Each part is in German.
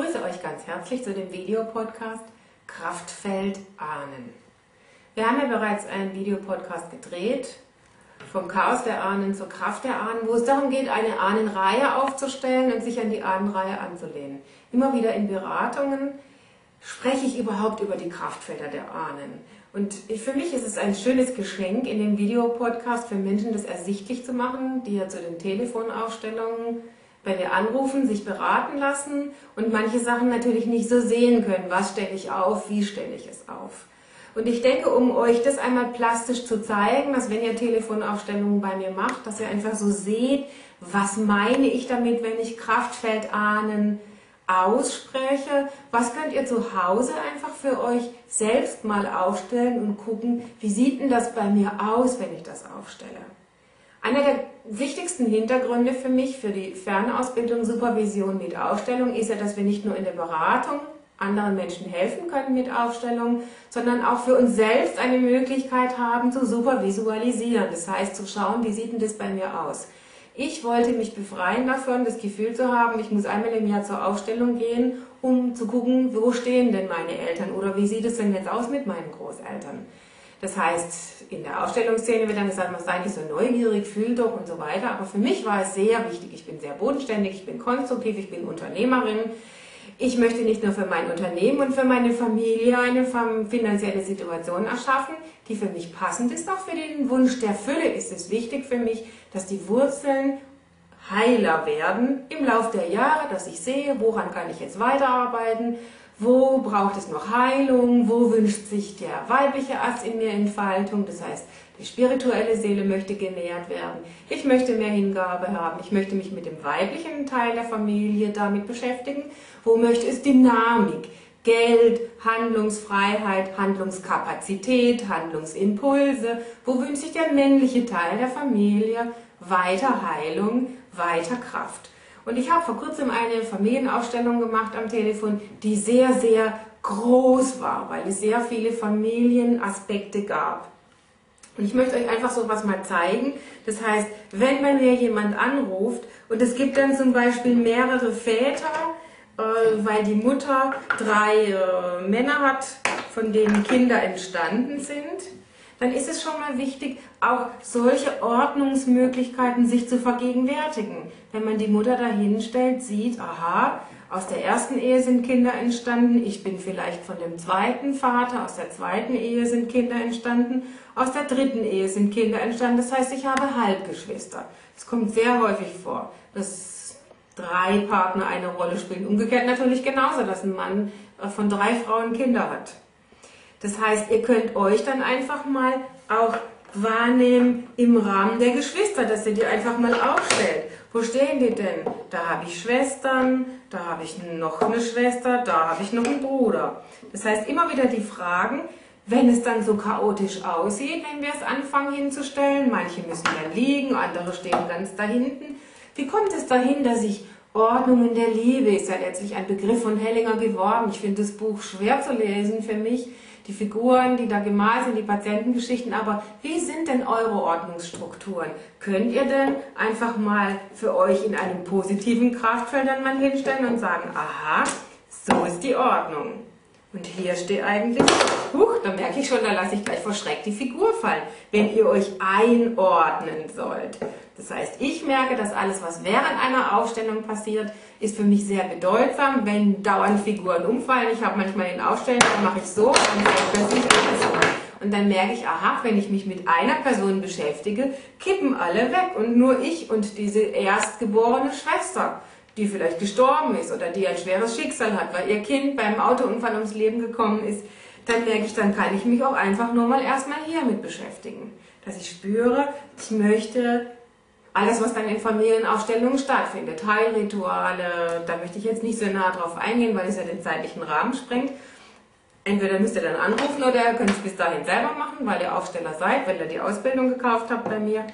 begrüße euch ganz herzlich zu dem Videopodcast Kraftfeld Ahnen. Wir haben ja bereits einen Videopodcast gedreht, vom Chaos der Ahnen zur Kraft der Ahnen, wo es darum geht, eine Ahnenreihe aufzustellen und sich an die Ahnenreihe anzulehnen. Immer wieder in Beratungen spreche ich überhaupt über die Kraftfelder der Ahnen. Und für mich ist es ein schönes Geschenk, in dem Videopodcast für Menschen das ersichtlich zu machen, die ja zu den Telefonaufstellungen wenn wir anrufen, sich beraten lassen und manche Sachen natürlich nicht so sehen können. Was stelle ich auf? Wie stelle ich es auf? Und ich denke, um euch das einmal plastisch zu zeigen, dass wenn ihr Telefonaufstellungen bei mir macht, dass ihr einfach so seht, was meine ich damit, wenn ich Kraftfeld ahnen ausspreche, was könnt ihr zu Hause einfach für euch selbst mal aufstellen und gucken, wie sieht denn das bei mir aus, wenn ich das aufstelle. Einer der wichtigsten Hintergründe für mich, für die Fernausbildung, Supervision mit Aufstellung, ist ja, dass wir nicht nur in der Beratung anderen Menschen helfen können mit Aufstellung, sondern auch für uns selbst eine Möglichkeit haben zu supervisualisieren. Das heißt, zu schauen, wie sieht denn das bei mir aus. Ich wollte mich befreien davon, das Gefühl zu haben, ich muss einmal im Jahr zur Aufstellung gehen, um zu gucken, wo stehen denn meine Eltern oder wie sieht es denn jetzt aus mit meinen Großeltern. Das heißt, in der Ausstellungsszene wird dann gesagt, man sei nicht so neugierig, fühlt doch und so weiter. Aber für mich war es sehr wichtig, ich bin sehr bodenständig, ich bin konstruktiv, ich bin Unternehmerin. Ich möchte nicht nur für mein Unternehmen und für meine Familie eine finanzielle Situation erschaffen, die für mich passend ist. Auch für den Wunsch der Fülle ist es wichtig für mich, dass die Wurzeln heiler werden im Laufe der Jahre, dass ich sehe, woran kann ich jetzt weiterarbeiten, wo braucht es noch Heilung? Wo wünscht sich der weibliche Ast in mir Entfaltung? Das heißt, die spirituelle Seele möchte genährt werden. Ich möchte mehr Hingabe haben. Ich möchte mich mit dem weiblichen Teil der Familie damit beschäftigen. Wo möchte es Dynamik? Geld, Handlungsfreiheit, Handlungskapazität, Handlungsimpulse. Wo wünscht sich der männliche Teil der Familie weiter Heilung, weiter Kraft? Und ich habe vor kurzem eine Familienaufstellung gemacht am Telefon, die sehr, sehr groß war, weil es sehr viele Familienaspekte gab. Und ich möchte euch einfach so was mal zeigen. Das heißt, wenn bei mir jemand anruft und es gibt dann zum Beispiel mehrere Väter, äh, weil die Mutter drei äh, Männer hat, von denen Kinder entstanden sind, dann ist es schon mal wichtig, auch solche Ordnungsmöglichkeiten sich zu vergegenwärtigen. Wenn man die Mutter dahin stellt, sieht, aha, aus der ersten Ehe sind Kinder entstanden, ich bin vielleicht von dem zweiten Vater, aus der zweiten Ehe sind Kinder entstanden, aus der dritten Ehe sind Kinder entstanden, das heißt, ich habe Halbgeschwister. Es kommt sehr häufig vor, dass drei Partner eine Rolle spielen. Umgekehrt natürlich genauso, dass ein Mann äh, von drei Frauen Kinder hat. Das heißt, ihr könnt euch dann einfach mal auch wahrnehmen im Rahmen der Geschwister, dass ihr die einfach mal aufstellt. Wo stehen die denn? Da habe ich Schwestern, da habe ich noch eine Schwester, da habe ich noch einen Bruder. Das heißt, immer wieder die Fragen, wenn es dann so chaotisch aussieht, wenn wir es anfangen hinzustellen, manche müssen dann liegen, andere stehen ganz da hinten. Wie kommt es dahin, dass ich Ordnung in der Liebe ist ja letztlich ein Begriff von Hellinger geworden. Ich finde das Buch schwer zu lesen für mich die Figuren, die da gemalt sind, die Patientengeschichten, aber wie sind denn eure Ordnungsstrukturen? Könnt ihr denn einfach mal für euch in einem positiven Kraftfeld dann mal hinstellen und sagen, aha, so ist die Ordnung. Und hier steht eigentlich, huch, da merke ich schon, da lasse ich gleich vor Schreck die Figur fallen, wenn ihr euch einordnen sollt. Das heißt, ich merke, dass alles, was während einer Aufstellung passiert, ist für mich sehr bedeutsam, wenn dauernd Figuren umfallen. Ich habe manchmal den Aufstellen, dann mache ich so und plötzlich so. Und dann merke ich, aha, wenn ich mich mit einer Person beschäftige, kippen alle weg und nur ich und diese erstgeborene Schwester, die vielleicht gestorben ist oder die ein schweres Schicksal hat, weil ihr Kind beim Autounfall ums Leben gekommen ist, dann merke ich, dann kann ich mich auch einfach nur mal erstmal hiermit beschäftigen. Dass ich spüre, ich möchte alles, was dann in Familienaufstellungen stattfindet, Heilrituale, da möchte ich jetzt nicht so nah drauf eingehen, weil es ja den zeitlichen Rahmen sprengt. Entweder müsst ihr dann anrufen oder ihr könnt es bis dahin selber machen, weil ihr Aufsteller seid, wenn ihr die Ausbildung gekauft habt bei mir.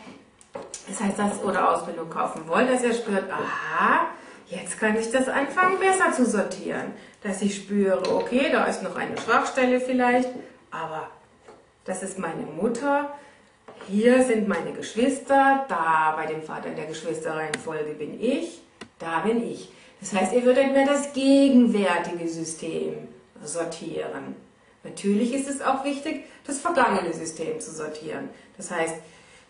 Das heißt, dass oder Ausbildung kaufen wollt, dass ihr spürt, aha, jetzt kann ich das anfangen besser zu sortieren. Dass ich spüre, okay, da ist noch eine Schwachstelle vielleicht, aber das ist meine Mutter, hier sind meine Geschwister, da bei dem Vater in der Geschwisterreihenfolge bin ich. Da bin ich. Das heißt, ihr würdet mir das gegenwärtige System sortieren. Natürlich ist es auch wichtig, das vergangene System zu sortieren. Das heißt,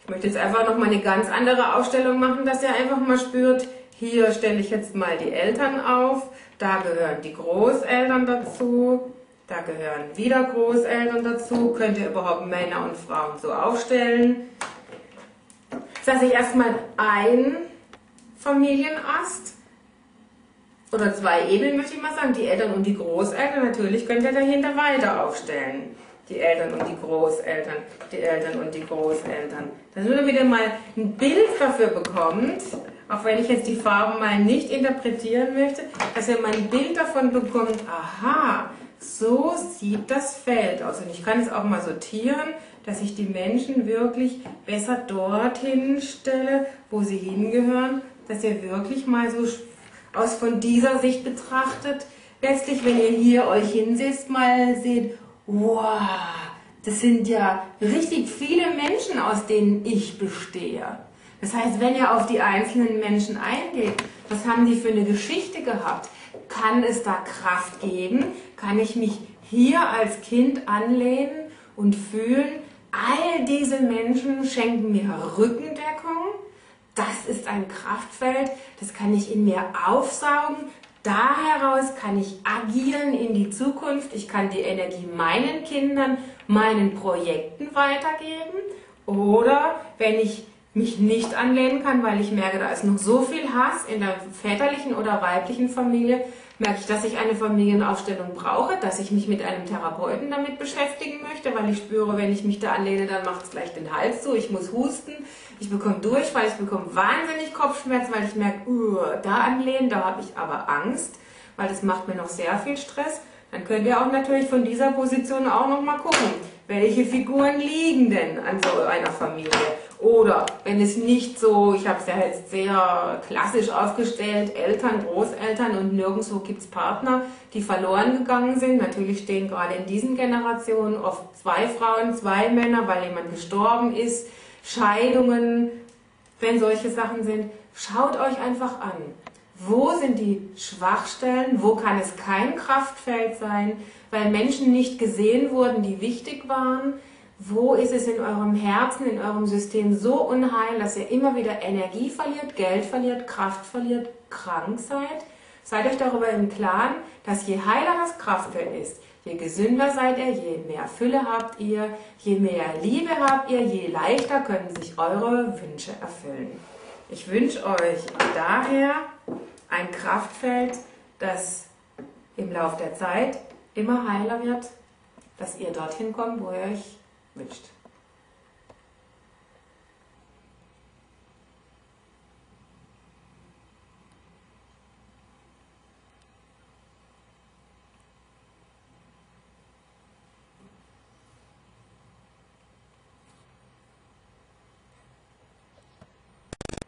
ich möchte jetzt einfach noch mal eine ganz andere Aufstellung machen, dass ihr einfach mal spürt, hier stelle ich jetzt mal die Eltern auf, da gehören die Großeltern dazu, da gehören wieder Großeltern dazu. Könnt ihr überhaupt Männer und Frauen so aufstellen? Jetzt lasse ich erstmal ein Familienast oder zwei Ebenen, möchte ich mal sagen. Die Eltern und die Großeltern. Natürlich könnt ihr dahinter weiter aufstellen. Die Eltern und die Großeltern, die Eltern und die Großeltern. Dass ihr wieder mal ein Bild dafür bekommt, auch wenn ich jetzt die Farben mal nicht interpretieren möchte, dass ihr mal ein Bild davon bekommt, aha, so sieht das Feld aus. Und ich kann es auch mal sortieren, dass ich die Menschen wirklich besser dorthin stelle, wo sie hingehören, dass ihr wirklich mal so aus von dieser Sicht betrachtet, letztlich, wenn ihr hier euch hinsetzt, mal seht, wow, das sind ja richtig viele Menschen, aus denen ich bestehe. Das heißt, wenn ihr auf die einzelnen Menschen eingeht, was haben die für eine Geschichte gehabt? Kann es da Kraft geben? Kann ich mich hier als Kind anlehnen und fühlen, all diese Menschen schenken mir Rückendeckung? Das ist ein Kraftfeld, das kann ich in mir aufsaugen. Da heraus kann ich agieren in die Zukunft. Ich kann die Energie meinen Kindern, meinen Projekten weitergeben. Oder wenn ich mich nicht anlehnen kann, weil ich merke, da ist noch so viel Hass in der väterlichen oder weiblichen Familie, merke ich, dass ich eine Familienaufstellung brauche, dass ich mich mit einem Therapeuten damit beschäftigen möchte, weil ich spüre, wenn ich mich da anlehne, dann macht es gleich den Hals zu, ich muss husten, ich bekomme Durchfall, ich bekomme wahnsinnig Kopfschmerzen, weil ich merke, uh, da anlehnen, da habe ich aber Angst, weil das macht mir noch sehr viel Stress. Dann könnt ihr auch natürlich von dieser Position auch noch mal gucken, welche Figuren liegen denn an so einer Familie oder wenn es nicht so, ich habe es ja jetzt sehr klassisch aufgestellt, Eltern, Großeltern und nirgendwo gibt es Partner, die verloren gegangen sind. Natürlich stehen gerade in diesen Generationen oft zwei Frauen, zwei Männer, weil jemand gestorben ist, Scheidungen, wenn solche Sachen sind. Schaut euch einfach an. Wo sind die Schwachstellen? Wo kann es kein Kraftfeld sein? Weil Menschen nicht gesehen wurden, die wichtig waren wo ist es in eurem Herzen, in eurem System so unheil, dass ihr immer wieder Energie verliert, Geld verliert, Kraft verliert, krank seid? Seid euch darüber im Klaren, dass je heiler das Kraftfeld ist, je gesünder seid ihr, je mehr Fülle habt ihr, je mehr Liebe habt ihr, je leichter können sich eure Wünsche erfüllen. Ich wünsche euch daher ein Kraftfeld, das im Laufe der Zeit immer heiler wird, dass ihr dorthin kommt, wo ihr euch wünscht.